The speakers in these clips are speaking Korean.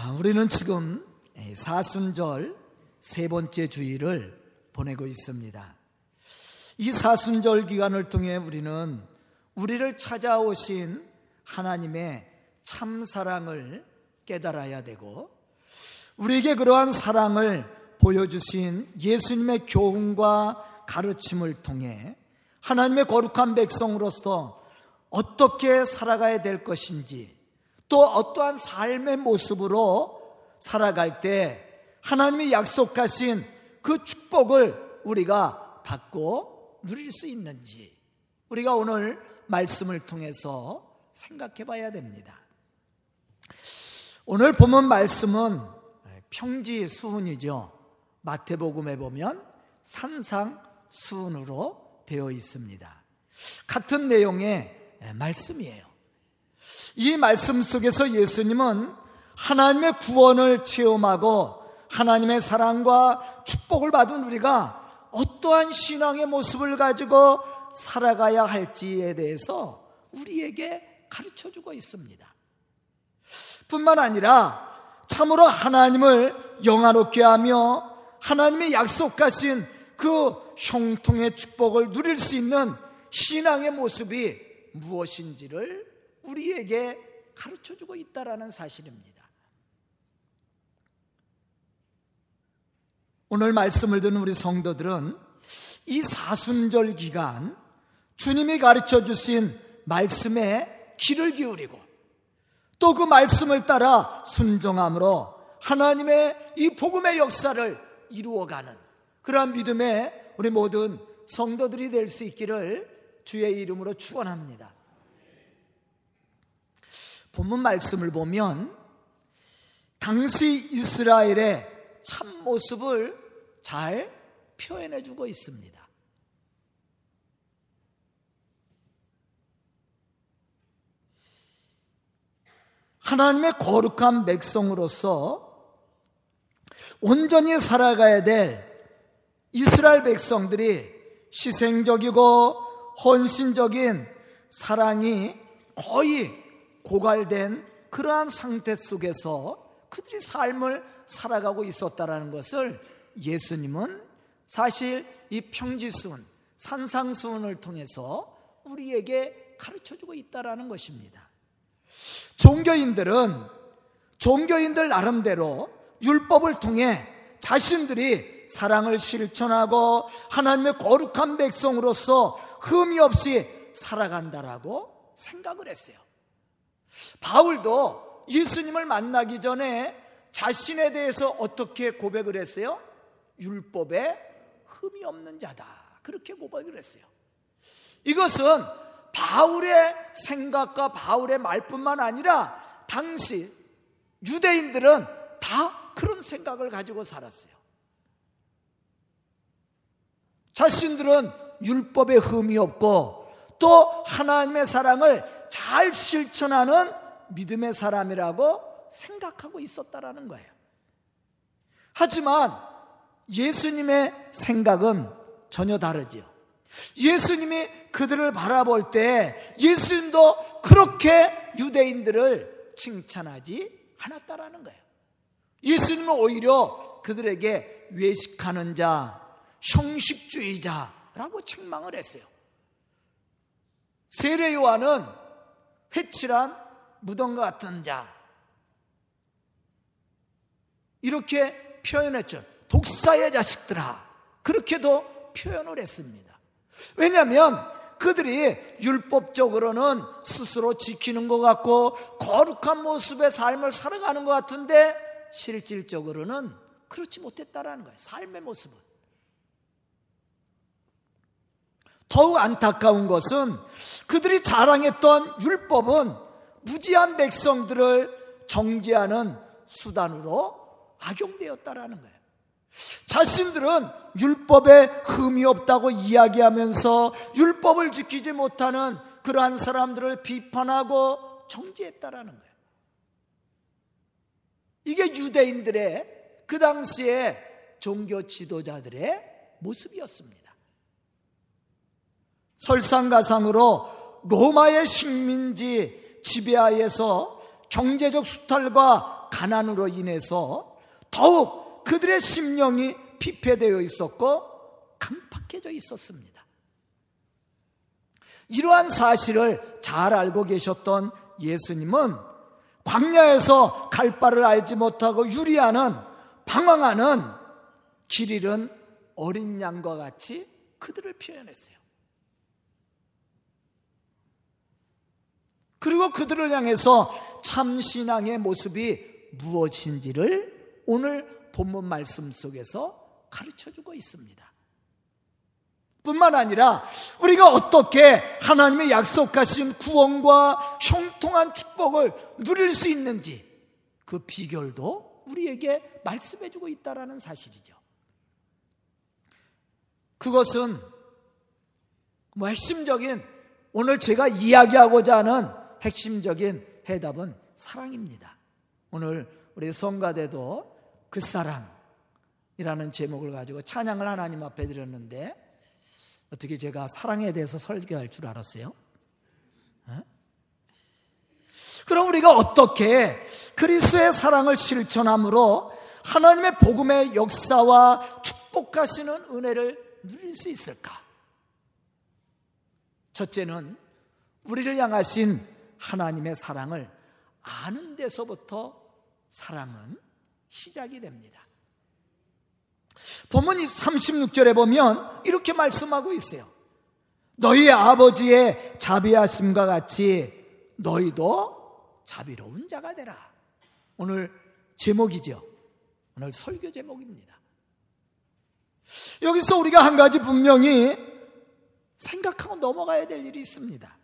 아, 우리는 지금 사순절 세 번째 주일을 보내고 있습니다. 이 사순절 기간을 통해 우리는 우리를 찾아오신 하나님의 참 사랑을 깨달아야 되고 우리에게 그러한 사랑을 보여주신 예수님의 교훈과 가르침을 통해 하나님의 거룩한 백성으로서 어떻게 살아가야 될 것인지 또 어떠한 삶의 모습으로 살아갈 때 하나님이 약속하신 그 축복을 우리가 받고 누릴 수 있는지 우리가 오늘 말씀을 통해서 생각해 봐야 됩니다. 오늘 본문 말씀은 평지 수훈이죠. 마태복음에 보면 산상 수훈으로 되어 있습니다. 같은 내용의 말씀이에요. 이 말씀 속에서 예수님은 하나님의 구원을 체험하고 하나님의 사랑과 축복을 받은 우리가 어떠한 신앙의 모습을 가지고 살아가야 할지에 대해서 우리에게 가르쳐 주고 있습니다. 뿐만 아니라 참으로 하나님을 영화롭게 하며 하나님의 약속하신 그 형통의 축복을 누릴 수 있는 신앙의 모습이 무엇인지를 우리에게 가르쳐 주고 있다라는 사실입니다. 오늘 말씀을 듣는 우리 성도들은 이 사순절 기간 주님이 가르쳐 주신 말씀에 귀를 기울이고 또 그 말씀을 따라 순종함으로 하나님의 이 복음의 역사를 이루어가는 그러한 믿음의 우리 모든 성도들이 될 수 있기를 주의 이름으로 축원합니다. 본문 말씀을 보면 당시 이스라엘의 참 모습을 잘 표현해 주고 있습니다. 하나님의 거룩한 백성으로서 온전히 살아가야 될 이스라엘 백성들이 희생적이고 헌신적인 사랑이 거의 고갈된 그러한 상태 속에서 그들이 삶을 살아가고 있었다라는 것을 예수님은 사실 이 평지순, 산상순을 통해서 우리에게 가르쳐 주고 있다라는 것입니다. 종교인들은 종교인들 나름대로 율법을 통해 자신들이 사랑을 실천하고 하나님의 거룩한 백성으로서 흠이 없이 살아간다라고 생각을 했어요. 바울도 예수님을 만나기 전에 자신에 대해서 어떻게 고백을 했어요? 율법에 흠이 없는 자다. 그렇게 고백을 했어요. 이것은 바울의 생각과 바울의 말뿐만 아니라 당시 유대인들은 다 그런 생각을 가지고 살았어요. 자신들은 율법에 흠이 없고 또 하나님의 사랑을 잘 실천하는 믿음의 사람이라고 생각하고 있었다라는 거예요. 하지만 예수님의 생각은 전혀 다르지요. 예수님이 그들을 바라볼 때 예수님도 그렇게 유대인들을 칭찬하지 않았다라는 거예요. 예수님은 오히려 그들에게 외식하는 자, 형식주의자라고 책망을 했어요. 세례 요한은 회칠한 무덤과 같은 자. 이렇게 표현했죠. 독사의 자식들아. 그렇게도 표현을 했습니다. 왜냐하면 그들이 율법적으로는 스스로 지키는 것 같고 거룩한 모습의 삶을 살아가는 것 같은데 실질적으로는 그렇지 못했다라는 거예요. 삶의 모습은. 더욱 안타까운 것은 그들이 자랑했던 율법은 무지한 백성들을 정죄하는 수단으로 악용되었다라는 거예요. 자신들은 율법에 흠이 없다고 이야기하면서 율법을 지키지 못하는 그러한 사람들을 비판하고 정죄했다라는 거예요. 이게 유대인들의 그 당시에 종교 지도자들의 모습이었습니다. 설상가상으로 로마의 식민지 지배하에서 경제적 수탈과 가난으로 인해서 더욱 그들의 심령이 피폐되어 있었고 강팍해져 있었습니다. 이러한 사실을 잘 알고 계셨던 예수님은 광야에서 갈 바를 알지 못하고 유리하는 방황하는 길 잃은 어린 양과 같이 그들을 표현했어요. 그리고 그들을 향해서 참 신앙의 모습이 무엇인지를 오늘 본문 말씀 속에서 가르쳐 주고 있습니다. 뿐만 아니라 우리가 어떻게 하나님의 약속하신 구원과 형통한 축복을 누릴 수 있는지 그 비결도 우리에게 말씀해 주고 있다라는 사실이죠. 그것은 뭐 핵심적인 오늘 제가 이야기하고자 하는 핵심적인 해답은 사랑입니다. 오늘 우리 성가대도 그 사랑이라는 제목을 가지고 찬양을 하나님 앞에 드렸는데 어떻게 제가 사랑에 대해서 설교할 줄 알았어요? 어? 그럼 우리가 어떻게 그리스의 사랑을 실천함으로 하나님의 복음의 역사와 축복하시는 은혜를 누릴 수 있을까? 첫째는 우리를 향하신 하나님의 사랑을 아는 데서부터 사랑은 시작이 됩니다. 본문 36절에 보면 이렇게 말씀하고 있어요. 너희 아버지의 자비하심과 같이 너희도 자비로운 자가 되라. 오늘 제목이죠. 오늘 설교 제목입니다. 여기서 우리가 한 가지 분명히 생각하고 넘어가야 될 일이 있습니다.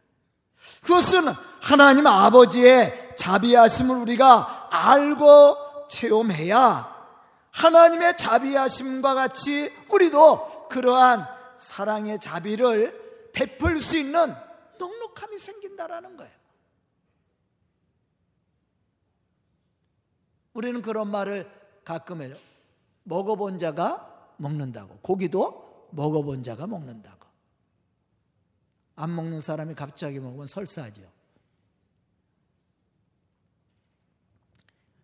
그것은 하나님 아버지의 자비하심을 우리가 알고 체험해야 하나님의 자비하심과 같이 우리도 그러한 사랑의 자비를 베풀 수 있는 넉넉함이 생긴다라는 거예요. 우리는 그런 말을 가끔 해요. 먹어본 자가 먹는다고. 고기도 먹어본 자가 먹는다고. 안 먹는 사람이 갑자기 먹으면 설사하죠.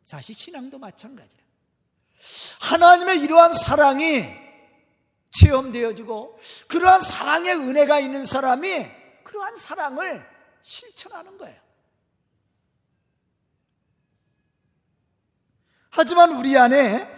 사실 신앙도 마찬가지예요. 하나님의 이러한 사랑이 체험되어지고 그러한 사랑의 은혜가 있는 사람이 그러한 사랑을 실천하는 거예요. 하지만 우리 안에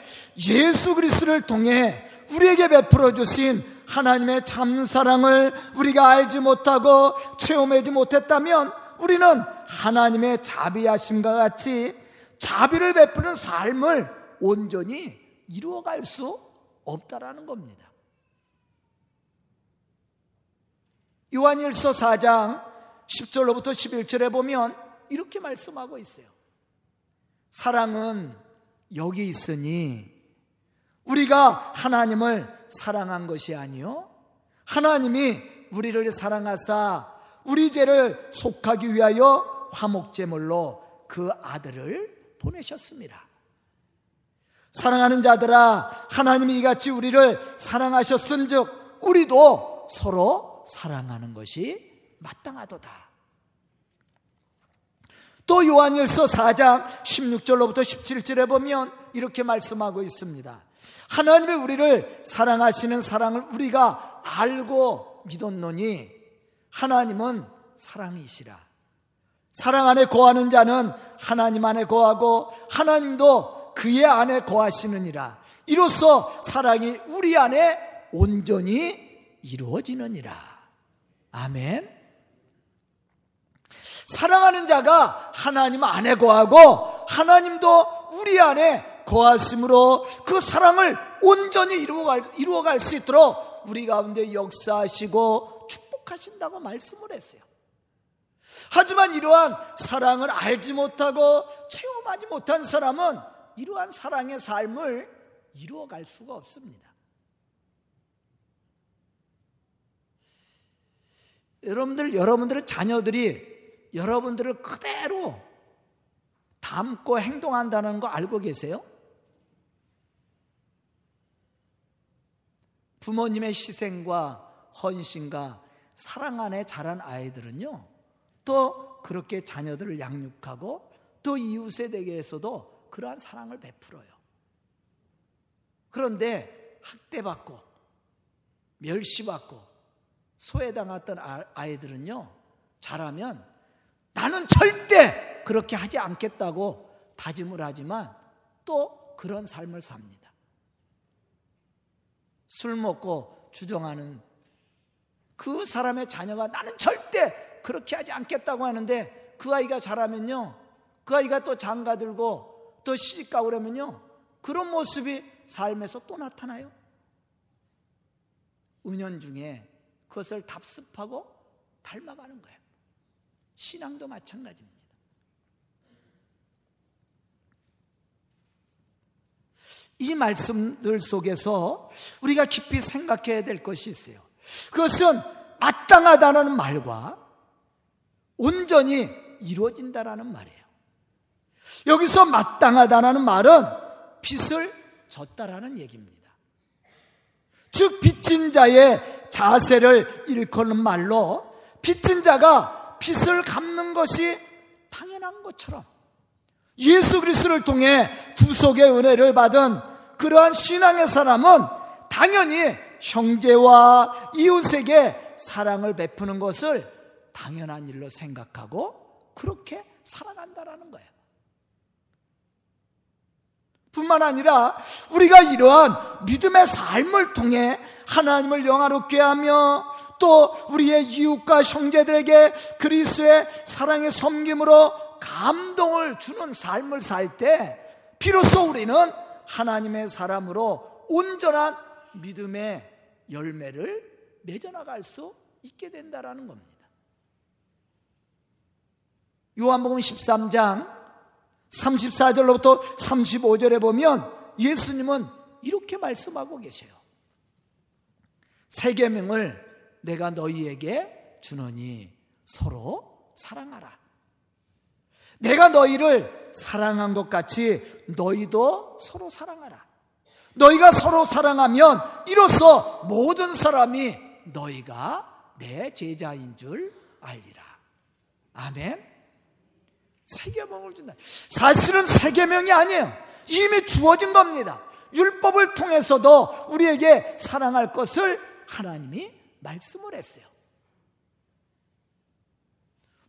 예수 그리스도를 통해 우리에게 베풀어 주신 하나님의 참 사랑을 우리가 알지 못하고 체험하지 못했다면 우리는 하나님의 자비하심과 같이 자비를 베푸는 삶을 온전히 이루어갈 수 없다라는 겁니다. 요한일서 4장 10절로부터 11절에 보면 이렇게 말씀하고 있어요. 사랑은 여기 있으니 우리가 하나님을 사랑한 것이 아니요 하나님이 우리를 사랑하사 우리 죄를 속하기 위하여 화목제물로 그 아들을 보내셨습니다. 사랑하는 자들아 하나님이 이같이 우리를 사랑하셨은 즉 우리도 서로 사랑하는 것이 마땅하도다. 또 요한일서 4장 16절로부터 17절에 보면 이렇게 말씀하고 있습니다. 하나님이 우리를 사랑하시는 사랑을 우리가 알고 믿었노니 하나님은 사랑이시라. 사랑 안에 거하는 자는 하나님 안에 거하고 하나님도 그의 안에 거하시느니라. 이로써 사랑이 우리 안에 온전히 이루어지느니라. 아멘. 사랑하는 자가 하나님 안에 거하고 하나님도 우리 안에 거하심으로 그 사랑을 온전히 이루어갈, 이루어갈 수 있도록 우리 가운데 역사하시고 축복하신다고 말씀을 했어요. 하지만 이러한 사랑을 알지 못하고 체험하지 못한 사람은 이러한 사랑의 삶을 이루어갈 수가 없습니다. 여러분들, 여러분들의 자녀들이 여러분들을 그대로 담고 행동한다는 거 알고 계세요? 부모님의 희생과 헌신과 사랑 안에 자란 아이들은요, 또 그렇게 자녀들을 양육하고 또 이웃에 대해서도 그러한 사랑을 베풀어요. 그런데 학대받고 멸시받고 소외당했던 아, 아이들은요, 자라면 나는 절대 그렇게 하지 않겠다고 다짐을 하지만 또 그런 삶을 삽니다. 술 먹고 주정하는 그 사람의 자녀가 나는 절대 그렇게 하지 않겠다고 하는데 그 아이가 자라면요, 그 아이가 또 장가 들고 또 시집 가고 그러면요, 그런 모습이 삶에서 또 나타나요. 은연 중에 그것을 답습하고 닮아가는 거예요. 신앙도 마찬가지입니다. 이 말씀들 속에서 우리가 깊이 생각해야 될 것이 있어요. 그것은 마땅하다는 말과 온전히 이루어진다라는 말이에요. 여기서 마땅하다는 말은 빚을 졌다라는 얘기입니다. 즉 빚진 자의 자세를 일컫는 말로 빚진 자가 빚을 갚는 것이 당연한 것처럼 예수 그리스도를 통해 구속의 은혜를 받은 그러한 신앙의 사람은 당연히 형제와 이웃에게 사랑을 베푸는 것을 당연한 일로 생각하고 그렇게 살아간다라는 거예요. 뿐만 아니라 우리가 이러한 믿음의 삶을 통해 하나님을 영화롭게 하며 또 우리의 이웃과 형제들에게 그리스의 사랑의 섬김으로 감동을 주는 삶을 살 때 비로소 우리는 하나님의 사람으로 온전한 믿음의 열매를 맺어나갈 수 있게 된다라는 겁니다. 요한복음 13장 34절로부터 35절에 보면 예수님은 이렇게 말씀하고 계세요. 세 계명을 내가 너희에게 주노니 서로 사랑하라. 내가 너희를 사랑한 것 같이 너희도 서로 사랑하라. 너희가 서로 사랑하면 이로써 모든 사람이 너희가 내 제자인 줄 알리라. 아멘. 세계명을 준다. 사실은 세계명이 아니에요. 이미 주어진 겁니다. 율법을 통해서도 우리에게 사랑할 것을 하나님이 말씀을 했어요.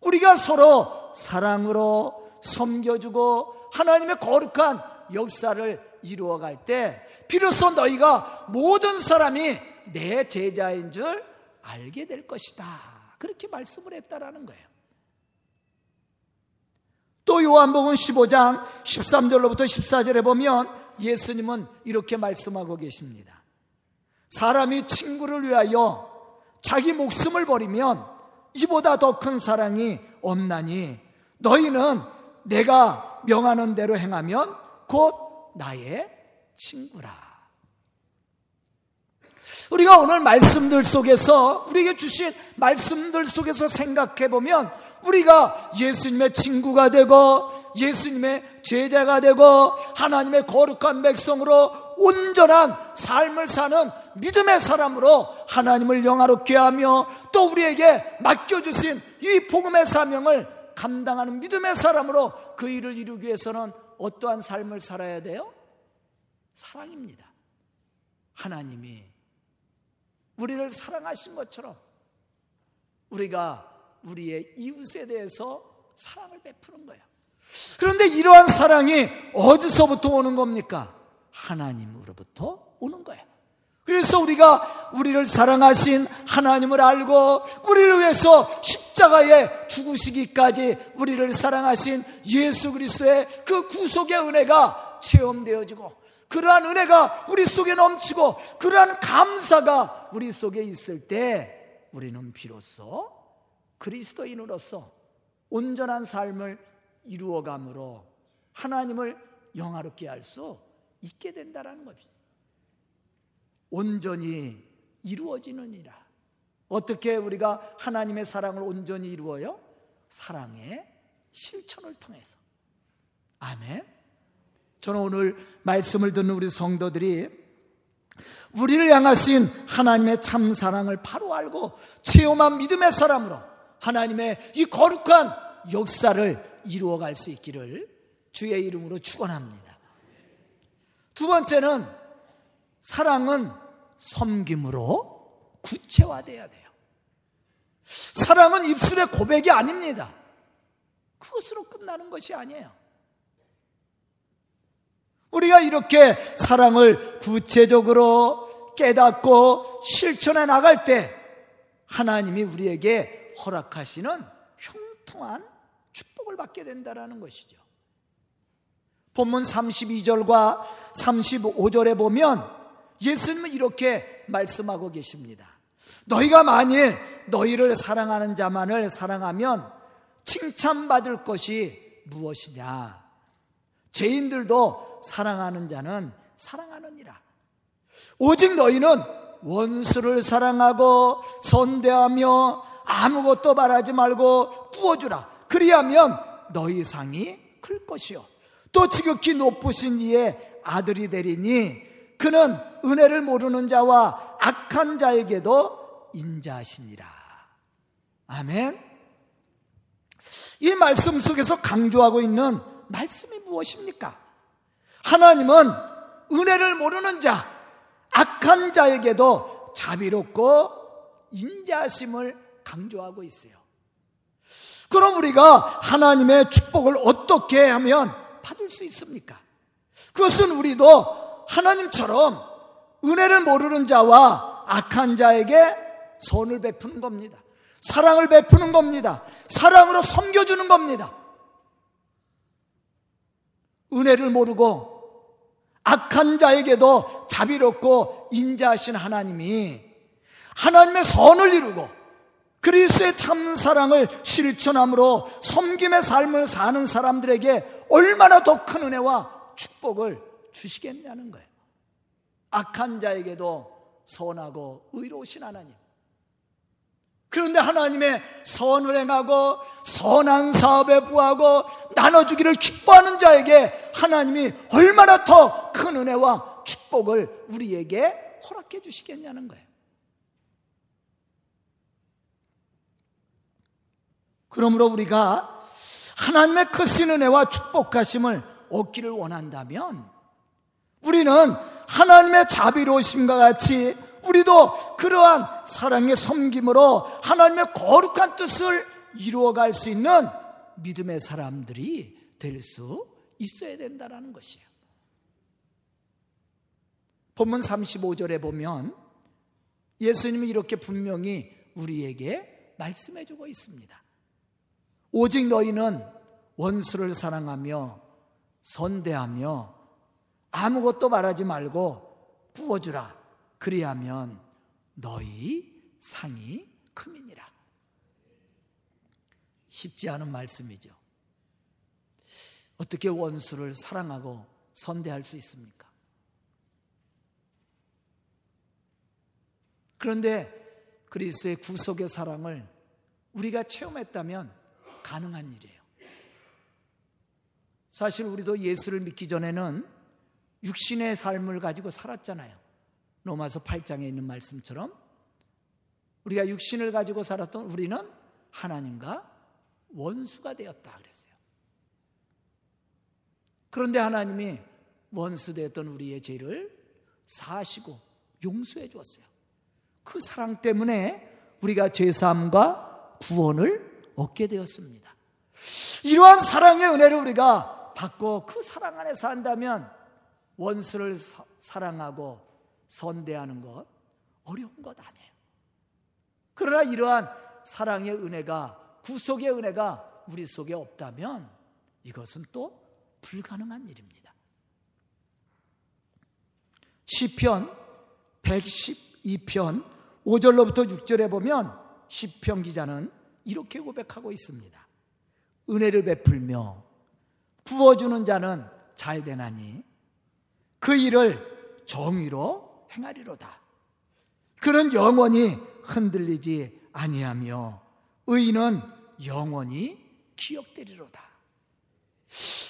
우리가 서로 사랑으로 섬겨주고 하나님의 거룩한 역사를 이루어갈 때 비로소 너희가 모든 사람이 내 제자인 줄 알게 될 것이다. 그렇게 말씀을 했다라는 거예요. 또 요한복음 15장 13절로부터 14절에 보면 예수님은 이렇게 말씀하고 계십니다. 사람이 친구를 위하여 자기 목숨을 버리면 이보다 더 큰 사랑이 없나니 너희는 내가 명하는 대로 행하면 곧 나의 친구라. 우리가 오늘 말씀들 속에서 우리에게 주신 말씀들 속에서 생각해 보면 우리가 예수님의 친구가 되고 예수님의 제자가 되고 하나님의 거룩한 백성으로 온전한 삶을 사는 믿음의 사람으로 하나님을 영화롭게 하며 또 우리에게 맡겨주신 이 복음의 사명을 감당하는 믿음의 사람으로 그 일을 이루기 위해서는 어떠한 삶을 살아야 돼요? 사랑입니다. 하나님이 우리를 사랑하신 것처럼 우리가 우리의 이웃에 대해서 사랑을 베푸는 거예요. 그런데 이러한 사랑이 어디서부터 오는 겁니까? 하나님으로부터 오는 거예요. 그래서 우리가 우리를 사랑하신 하나님을 알고 우리를 위해서 십자가에 죽으시기까지 우리를 사랑하신 예수 그리스도의 그 구속의 은혜가 체험되어지고 그러한 은혜가 우리 속에 넘치고 그러한 감사가 우리 속에 있을 때 우리는 비로소 그리스도인으로서 온전한 삶을 이루어감으로 하나님을 영화롭게 할 수 있게 된다는 것입니다. 온전히 이루어지느니라. 어떻게 우리가 하나님의 사랑을 온전히 이루어요? 사랑의 실천을 통해서. 아멘. 저는 오늘 말씀을 듣는 우리 성도들이 우리를 향하신 하나님의 참 사랑을 바로 알고 체험한 믿음의 사람으로 하나님의 이 거룩한 역사를 이루어갈 수 있기를 주의 이름으로 축원합니다. 두 번째는 사랑은 섬김으로 구체화돼야 돼요. 사랑은 입술의 고백이 아닙니다. 그것으로 끝나는 것이 아니에요. 우리가 이렇게 사랑을 구체적으로 깨닫고 실천해 나갈 때 하나님이 우리에게 허락하시는 형통한 축복을 받게 된다는 것이죠. 본문 32절과 35절에 보면 예수님은 이렇게 말씀하고 계십니다. 너희가 만일 너희를 사랑하는 자만을 사랑하면 칭찬받을 것이 무엇이냐? 죄인들도 사랑하는 자는 사랑하느니라. 오직 너희는 원수를 사랑하고 선대하며 아무것도 말하지 말고 구워주라. 그리하면 너희 상이 클 것이요. 또 지극히 높으신 이의 아들이 되리니 그는 은혜를 모르는 자와 악한 자에게도 인자하시니라. 아멘. 이 말씀 속에서 강조하고 있는 말씀이 무엇입니까? 하나님은 은혜를 모르는 자, 악한 자에게도 자비롭고 인자심을 강조하고 있어요. 그럼 우리가 하나님의 축복을 어떻게 하면 받을 수 있습니까? 그것은 우리도 하나님처럼 은혜를 모르는 자와 악한 자에게 선을 베푸는 겁니다. 사랑을 베푸는 겁니다. 사랑으로 섬겨주는 겁니다. 은혜를 모르고 악한 자에게도 자비롭고 인자하신 하나님이 하나님의 선을 이루고 그리스의 참 사랑을 실천함으로 섬김의 삶을 사는 사람들에게 얼마나 더 큰 은혜와 축복을 주시겠냐는 거예요. 악한 자에게도 선하고 의로우신 하나님. 그런데 하나님의 선을 행하고 선한 사업에 부하고 나눠주기를 기뻐하는 자에게 하나님이 얼마나 더 큰 은혜와 축복을 우리에게 허락해 주시겠냐는 거예요. 그러므로 우리가 하나님의 크신 은혜와 축복하심을 얻기를 원한다면 우리는 하나님의 자비로우심과 같이 우리도 그러한 사랑의 섬김으로 하나님의 거룩한 뜻을 이루어갈 수 있는 믿음의 사람들이 될 수 있어야 된다는 것이에요. 본문 35절에 보면 예수님이 이렇게 분명히 우리에게 말씀해 주고 있습니다. 오직 너희는 원수를 사랑하며 선대하며 아무것도 말하지 말고 구워주라. 그리하면 너희 상이 크민이라. 쉽지 않은 말씀이죠. 어떻게 원수를 사랑하고 선대할 수 있습니까? 그런데 그리스의 구속의 사랑을 우리가 체험했다면 가능한 일이에요. 사실 우리도 예수를 믿기 전에는 육신의 삶을 가지고 살았잖아요. 로마서 8장에 있는 말씀처럼 우리가 육신을 가지고 살았던 우리는 하나님과 원수가 되었다 그랬어요. 그런데 하나님이 원수 되었던 우리의 죄를 사시고 용서해 주었어요. 그 사랑 때문에 우리가 죄사함과 구원을 얻게 되었습니다. 이러한 사랑의 은혜를 우리가 받고 그 사랑 안에서 한다면 원수를 사, 사랑하고 선대하는 것 어려운 것 아니에요. 그러나 이러한 사랑의 은혜가 구속의 은혜가 우리 속에 없다면 이것은 또 불가능한 일입니다. 시편 112편 5절로부터 6절에 보면 시편 기자는 이렇게 고백하고 있습니다. 은혜를 베풀며 구워주는 자는 잘 되나니 그 일을 정의로 행하리로다. 그는 영원히 흔들리지 아니하며 의인은 영원히 기억되리로다.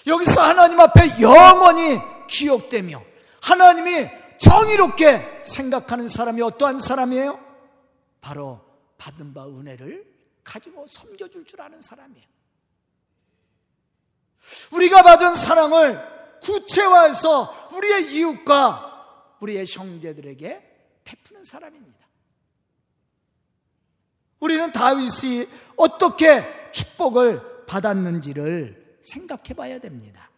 여기서 하나님 앞에 영원히 기억되며 하나님이 정의롭게 생각하는 사람이 어떠한 사람이에요? 바로 받은 바 은혜를 가지고 섬겨줄 줄 아는 사람이에요. 우리가 받은 사랑을 구체화해서 우리의 이웃과 우리의 형제들에게 베푸는 사람입니다. 우리는 다윗이 어떻게 축복을 받았는지를 생각해 봐야 됩니다.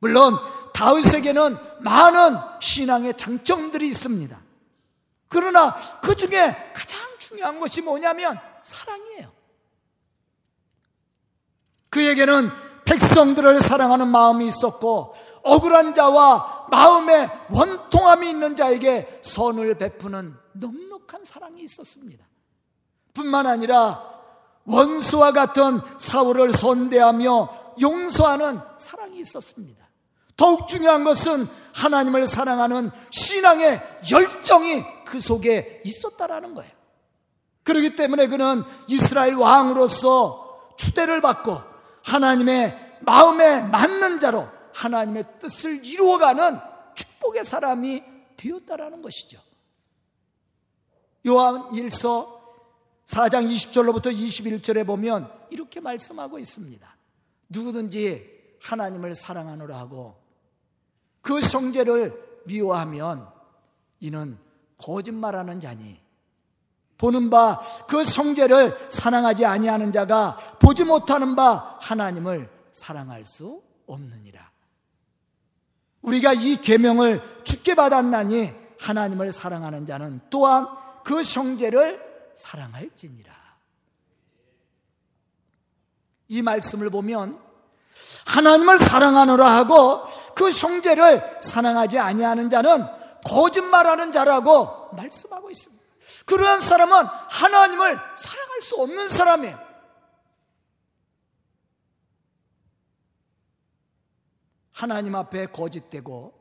물론 다윗에게는 많은 신앙의 장점들이 있습니다. 그러나 그 중에 가장 중요한 것이 뭐냐면 사랑이에요. 그에게는 백성들을 사랑하는 마음이 있었고 억울한 자와 마음에 원통함이 있는 자에게 선을 베푸는 넉넉한 사랑이 있었습니다. 뿐만 아니라 원수와 같은 사울을 선대하며 용서하는 사랑이 있었습니다. 더욱 중요한 것은 하나님을 사랑하는 신앙의 열정이 그 속에 있었다라는 거예요. 그렇기 때문에 그는 이스라엘 왕으로서 추대를 받고 하나님의 마음에 맞는 자로 하나님의 뜻을 이루어가는 축복의 사람이 되었다라는 것이죠. 요한 1서 4장 20절로부터 21절에 보면 이렇게 말씀하고 있습니다. 누구든지 하나님을 사랑하노라 하고 그 성제를 미워하면 이는 거짓말하는 자니 보는 바 그 성제를 사랑하지 아니하는 자가 보지 못하는 바 하나님을 사랑할 수 없느니라. 우리가 이 계명을 죽게 받았나니 하나님을 사랑하는 자는 또한 그 성제를 사랑할지니라. 이 말씀을 보면 하나님을 사랑하노라 하고 그 형제를 사랑하지 아니하는 자는 거짓말하는 자라고 말씀하고 있습니다. 그러한 사람은 하나님을 사랑할 수 없는 사람이에요. 하나님 앞에 거짓되고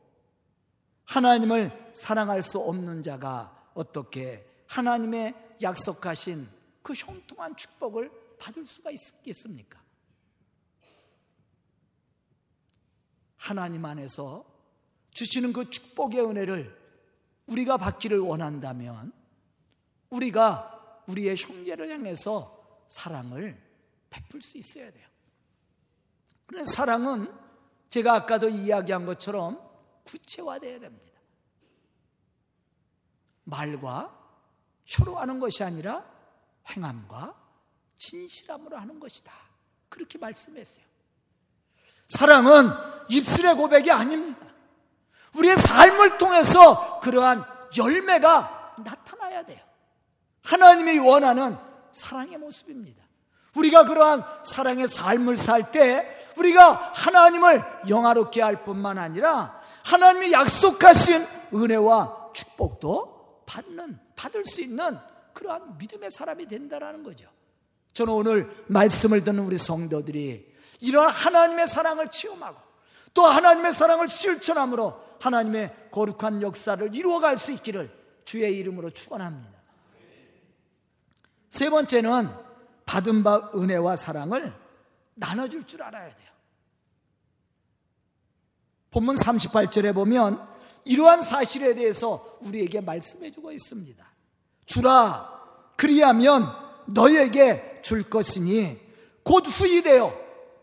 하나님을 사랑할 수 없는 자가 어떻게 하나님의 약속하신 그 형통한 축복을 받을 수가 있겠습니까? 하나님 안에서 주시는 그 축복의 은혜를 우리가 받기를 원한다면 우리가 우리의 형제를 향해서 사랑을 베풀 수 있어야 돼요. 그런 사랑은 제가 아까도 이야기한 것처럼 구체화되어야 됩니다. 말과 혀로 하는 것이 아니라 행함과 진실함으로 하는 것이다. 그렇게 말씀했어요. 사랑은 입술의 고백이 아닙니다. 우리의 삶을 통해서 그러한 열매가 나타나야 돼요. 하나님이 원하는 사랑의 모습입니다. 우리가 그러한 사랑의 삶을 살 때 우리가 하나님을 영화롭게 할 뿐만 아니라 하나님이 약속하신 은혜와 축복도 받는 받을 수 있는 그러한 믿음의 사람이 된다라는 거죠. 저는 오늘 말씀을 듣는 우리 성도들이 이런 하나님의 사랑을 체험하고 또 하나님의 사랑을 실천함으로 하나님의 거룩한 역사를 이루어갈 수 있기를 주의 이름으로 축원합니다. 세 번째는 받은 바 은혜와 사랑을 나눠줄 줄 알아야 돼요. 본문 38절에 보면 이러한 사실에 대해서 우리에게 말씀해 주고 있습니다. 주라, 그리하면 너에게 줄 것이니 곧 후일되어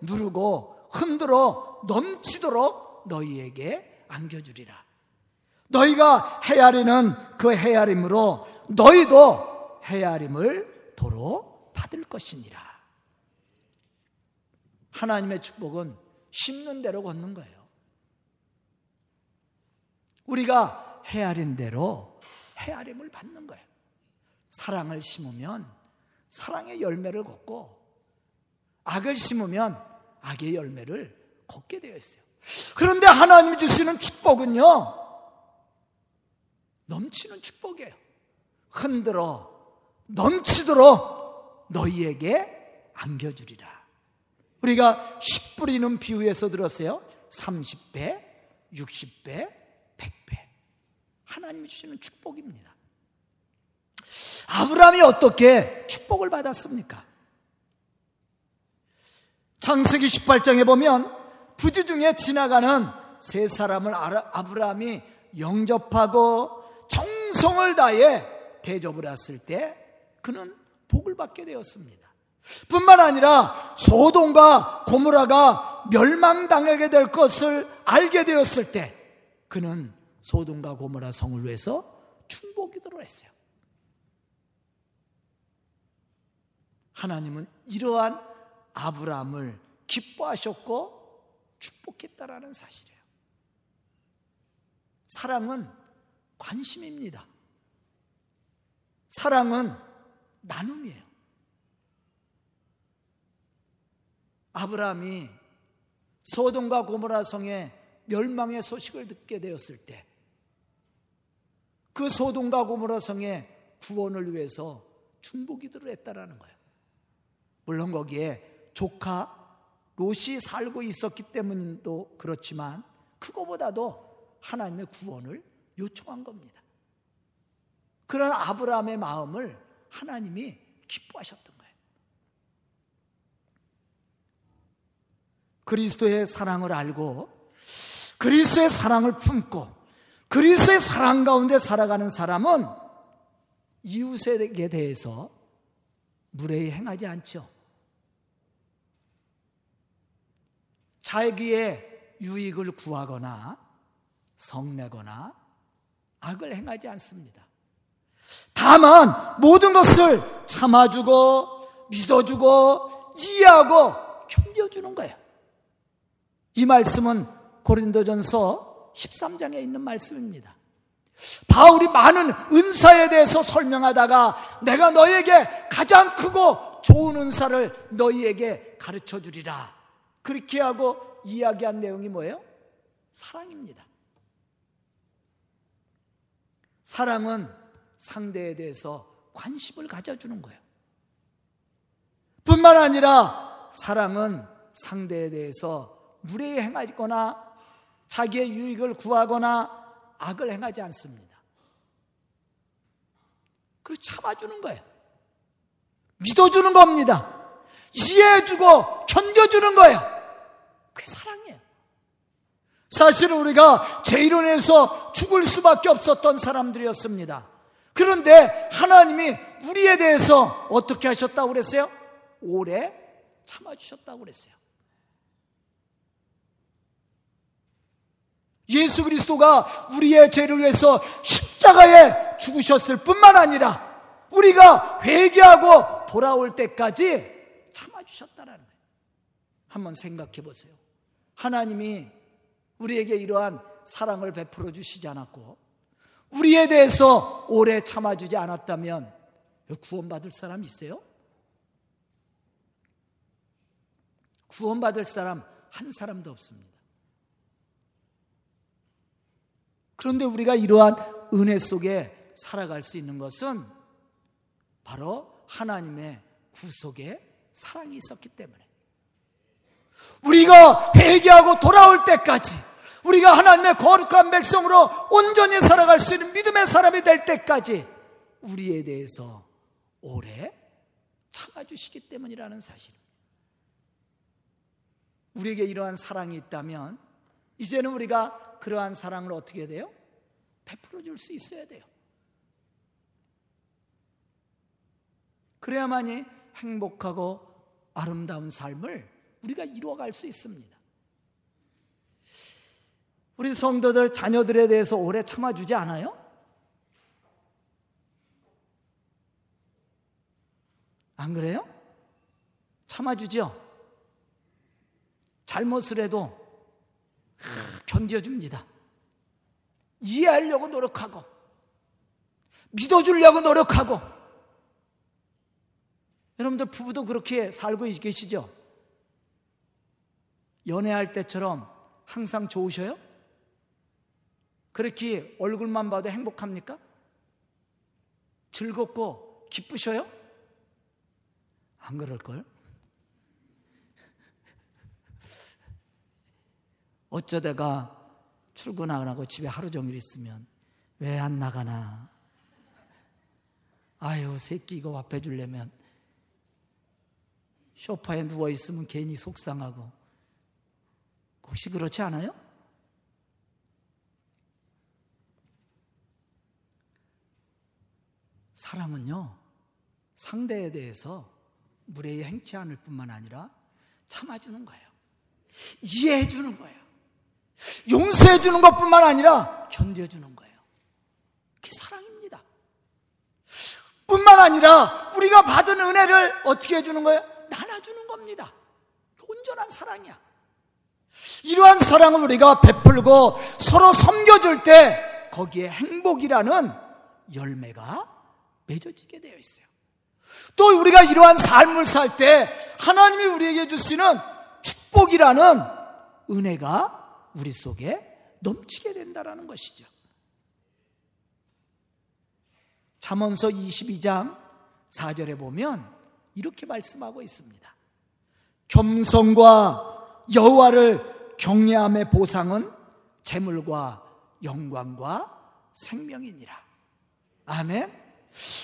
누르고 흔들어 넘치도록 너희에게 안겨주리라. 너희가 헤아리는 그 헤아림으로 너희도 헤아림을 도로 받을 것이니라. 하나님의 축복은 심는 대로 걷는 거예요. 우리가 헤아린 대로 헤아림을 받는 거예요. 사랑을 심으면 사랑의 열매를 걷고 악을 심으면 악의 열매를 걷게 되어 있어요. 그런데 하나님이 주시는 축복은요, 넘치는 축복이에요. 흔들어 넘치도록 너희에게 안겨주리라. 우리가 10뿌리는 비유에서 들었어요. 30배, 60배, 100배. 하나님이 주시는 축복입니다. 아브라함이 어떻게 축복을 받았습니까? 창세기 18장에 보면 부지 중에 지나가는 세 사람을 아브라함이 영접하고 정성을 다해 대접을 했을 때 그는 복을 받게 되었습니다. 뿐만 아니라 소돔과 고무라가 멸망당하게 될 것을 알게 되었을 때 그는 소돔과 고무라 성을 위해서 충복기도를 했어요. 하나님은 이러한 아브라함을 기뻐하셨고 축복했다라는 사실이에요. 사랑은 관심입니다. 사랑은 나눔이에요. 아브라함이 소돔과 고모라 성의 멸망의 소식을 듣게 되었을 때 그 소돔과 고모라 성의 구원을 위해서 중보기도를 했다라는 거예요. 물론 거기에 조카 롯이 살고 있었기 때문도 그렇지만 그거보다도 하나님의 구원을 요청한 겁니다. 그런 아브라함의 마음을 하나님이 기뻐하셨던 거예요. 그리스도의 사랑을 알고 그리스도의 사랑을 품고 그리스도의 사랑 가운데 살아가는 사람은 이웃에게 대해서 무례히 행하지 않죠. 자기의 유익을 구하거나 성내거나 악을 행하지 않습니다. 다만 모든 것을 참아주고 믿어주고 이해하고 견뎌주는 거예요. 이 말씀은 고린도전서 13장에 있는 말씀입니다. 바울이 많은 은사에 대해서 설명하다가 내가 너에게 가장 크고 좋은 은사를 너희에게 가르쳐 주리라. 그렇게 하고 이야기한 내용이 뭐예요? 사랑입니다. 사랑은 상대에 대해서 관심을 가져주는 거예요. 뿐만 아니라 사랑은 상대에 대해서 무례히 행하거나 자기의 유익을 구하거나 악을 행하지 않습니다. 그리고 참아주는 거예요. 믿어주는 겁니다. 이해해주고 견뎌주는 거예요. 그게 사랑이에요. 사실은 우리가 제1원에서 죽을 수밖에 없었던 사람들이었습니다. 그런데 하나님이 우리에 대해서 어떻게 하셨다고 그랬어요? 오래 참아주셨다고 그랬어요. 예수 그리스도가 우리의 죄를 위해서 십자가에 죽으셨을 뿐만 아니라 우리가 회개하고 돌아올 때까지 참아주셨다라는 거예요. 한번 생각해 보세요. 하나님이 우리에게 이러한 사랑을 베풀어 주시지 않았고 우리에 대해서 오래 참아주지 않았다면 구원받을 사람 있어요? 구원받을 사람 한 사람도 없습니다. 그런데 우리가 이러한 은혜 속에 살아갈 수 있는 것은 바로 하나님의 구속의 사랑이 있었기 때문에 우리가 회개하고 돌아올 때까지 우리가 하나님의 거룩한 백성으로 온전히 살아갈 수 있는 믿음의 사람이 될 때까지 우리에 대해서 오래 참아주시기 때문이라는 사실입니다. 우리에게 이러한 사랑이 있다면 이제는 우리가 그러한 사랑을 어떻게 돼요? 베풀어 줄 수 있어야 돼요. 그래야만이 행복하고 아름다운 삶을 우리가 이루어갈 수 있습니다. 우리 성도들 자녀들에 대해서 오래 참아주지 않아요? 안 그래요? 참아주죠? 잘못을 해도 견뎌줍니다. 이해하려고 노력하고, 믿어주려고 노력하고. 여러분들 부부도 그렇게 살고 계시죠? 연애할 때처럼 항상 좋으셔요? 그렇게 얼굴만 봐도 행복합니까? 즐겁고 기쁘셔요? 안 그럴걸? 어쩌다가 출근 안 하고 집에 하루 종일 있으면 왜 안 나가나? 아유, 새끼 이거 밥해 주려면 쇼파에 누워 있으면 괜히 속상하고 혹시 그렇지 않아요? 사랑은요, 상대에 대해서 무례히 행치 않을 뿐만 아니라 참아주는 거예요. 이해해주는 거예요. 용서해주는 것 뿐만 아니라 견뎌주는 거예요. 그게 사랑입니다. 뿐만 아니라 우리가 받은 은혜를 어떻게 해주는 거예요? 나눠주는 겁니다. 온전한 사랑이야. 이러한 사랑을 우리가 베풀고 서로 섬겨줄 때 거기에 행복이라는 열매가 맺어지게 되어 있어요. 또 우리가 이러한 삶을 살 때 하나님이 우리에게 주시는 축복이라는 은혜가 우리 속에 넘치게 된다라는 것이죠. 잠언서 22장 4절에 보면 이렇게 말씀하고 있습니다. 겸손과 여호와를 경외함의 보상은 재물과 영광과 생명이니라. 아멘.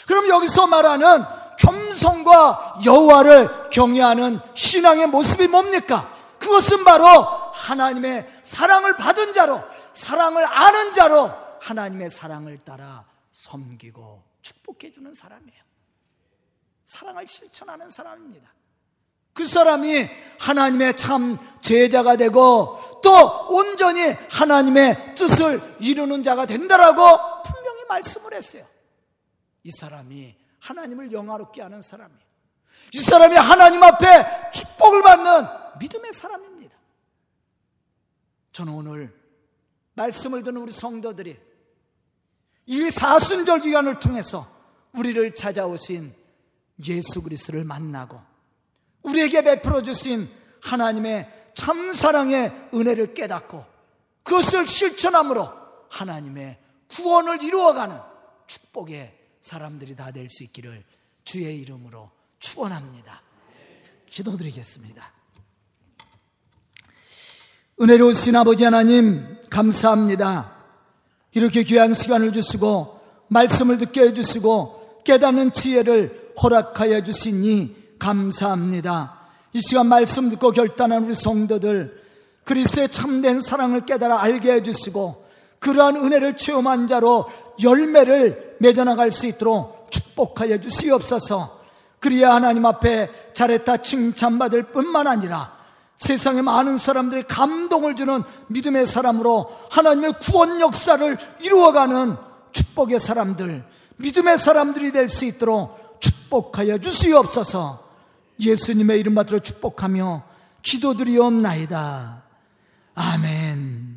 그럼 여기서 말하는 겸손과 여호와를 경외하는 신앙의 모습이 뭡니까? 그것은 바로 하나님의 사랑을 받은 자로 사랑을 아는 자로 하나님의 사랑을 따라 섬기고 축복해 주는 사람이에요. 사랑을 실천하는 사람입니다. 그 사람이 하나님의 참 제자가 되고 또 온전히 하나님의 뜻을 이루는 자가 된다라고 분명히 말씀을 했어요. 이 사람이 하나님을 영화롭게 하는 사람이에요. 이 사람이 하나님 앞에 축복을 받는 믿음의 사람입니다. 저는 오늘 말씀을 듣는 우리 성도들이 이 사순절 기간을 통해서 우리를 찾아오신 예수 그리스도를 만나고 우리에게 베풀어 주신 하나님의 참 사랑의 은혜를 깨닫고 그것을 실천함으로 하나님의 구원을 이루어가는 축복의 사람들이 다 될 수 있기를 주의 이름으로 축원합니다. 기도드리겠습니다. 은혜로우신 아버지 하나님 감사합니다. 이렇게 귀한 시간을 주시고 말씀을 듣게 해주시고 깨닫는 지혜를 허락하여 주시니 감사합니다. 이 시간 말씀 듣고 결단한 우리 성도들 그리스의 참된 사랑을 깨달아 알게 해주시고 그러한 은혜를 체험한 자로 열매를 맺어나갈 수 있도록 축복하여 주시옵소서 그리야 하나님 앞에 잘했다 칭찬받을 뿐만 아니라 세상에 많은 사람들이 감동을 주는 믿음의 사람으로 하나님의 구원 역사를 이루어가는 축복의 사람들, 믿음의 사람들이 될 수 있도록 축복하여 주시옵소서 예수님의 이름 받들어 축복하며 기도드리옵나이다. 아멘.